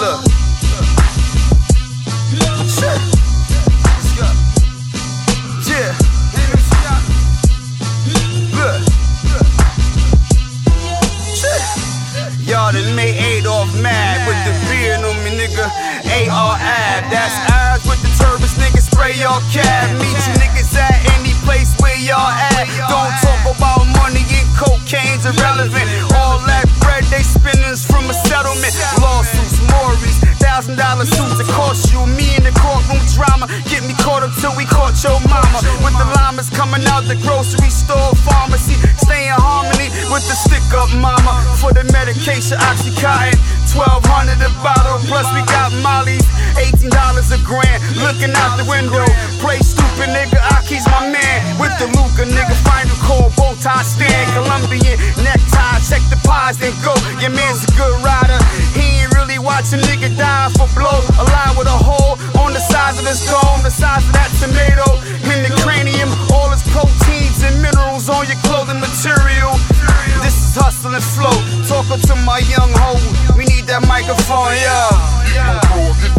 Look. Yeah. Y'all made Adolf mad with the beard on me, nigga. That's eyes with the nigga. Spray cab. Meet you niggas at any place where y'all at. Don't talk about money and cocaine's irrelevant. You me in the courtroom drama. Get me caught up till we caught your mama. With the llamas coming out the grocery store, pharmacy. Stay in harmony with the stick up mama. For the medication, Oxycontin. 1200 a bottle, plus we got Molly's. $18 a grand. Looking out the window. Play stupid nigga, Aki's my man. With the Luca nigga, final call, bow tie stand. Colombian necktie, check the pies, then go. Your man's a good rider. Really watching nigga die for blow. A line with a hole on the size of his dome, the size of that tomato. In the cranium, all his proteins and minerals on your clothing material. This is hustle and flow. Talking to my young hoe. We need that microphone, yeah. Get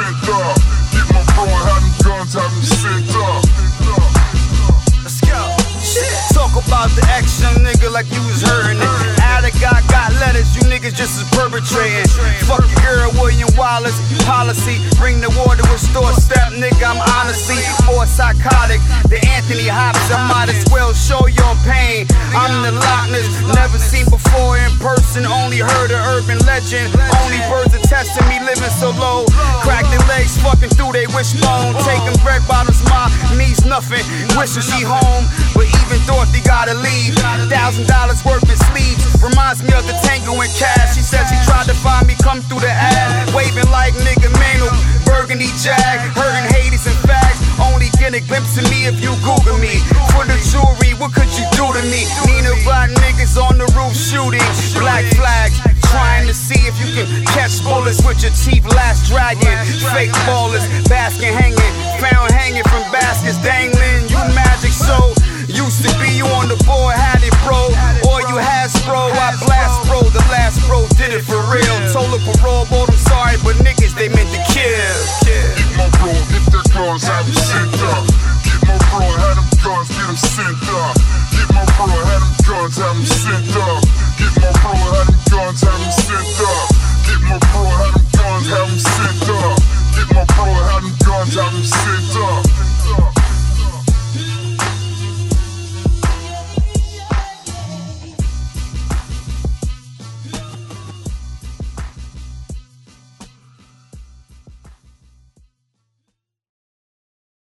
sent up. Get my bro, had them guns, have him sent up. Let's go. Talk about the action, nigga, like you was hurting it. Addict got got letters, you niggas just as perpetrating. Fuck your girl, William Wallace. Policy, bring the water psychotic than Anthony Hopkins. I might as well show your pain. I'm the Loch Ness, never seen before in person. Only heard an urban legend. Only birds attesting me living so low. Crack their legs, fucking through they wishbone. Taking bread bottoms, my means nothing. Wishing she home, but even Dorothy gotta leave. Thousand dollars worth in sleeves. Reminds me of the tango in cash. She said she tried to find me, come through the ad. Waving like nigga Mano, burgundy jag. Fags. Get a glimpse of me if you Google me. For the jewelry, what could you do to me? Nina black niggas on the roof shooting. Black flags. Trying to see if you can catch bullets with your teeth. Last dragon. Fake ballers. Basket hanging. Found hanging from baskets. Dangling. You magic so. Used to be you on the board, had it, bro. Or you has, bro. I blast, bro. The last bro did it for real. Told a parole board, I'm sorry, but niggas, they meant to kill. Get my bro, get that guns,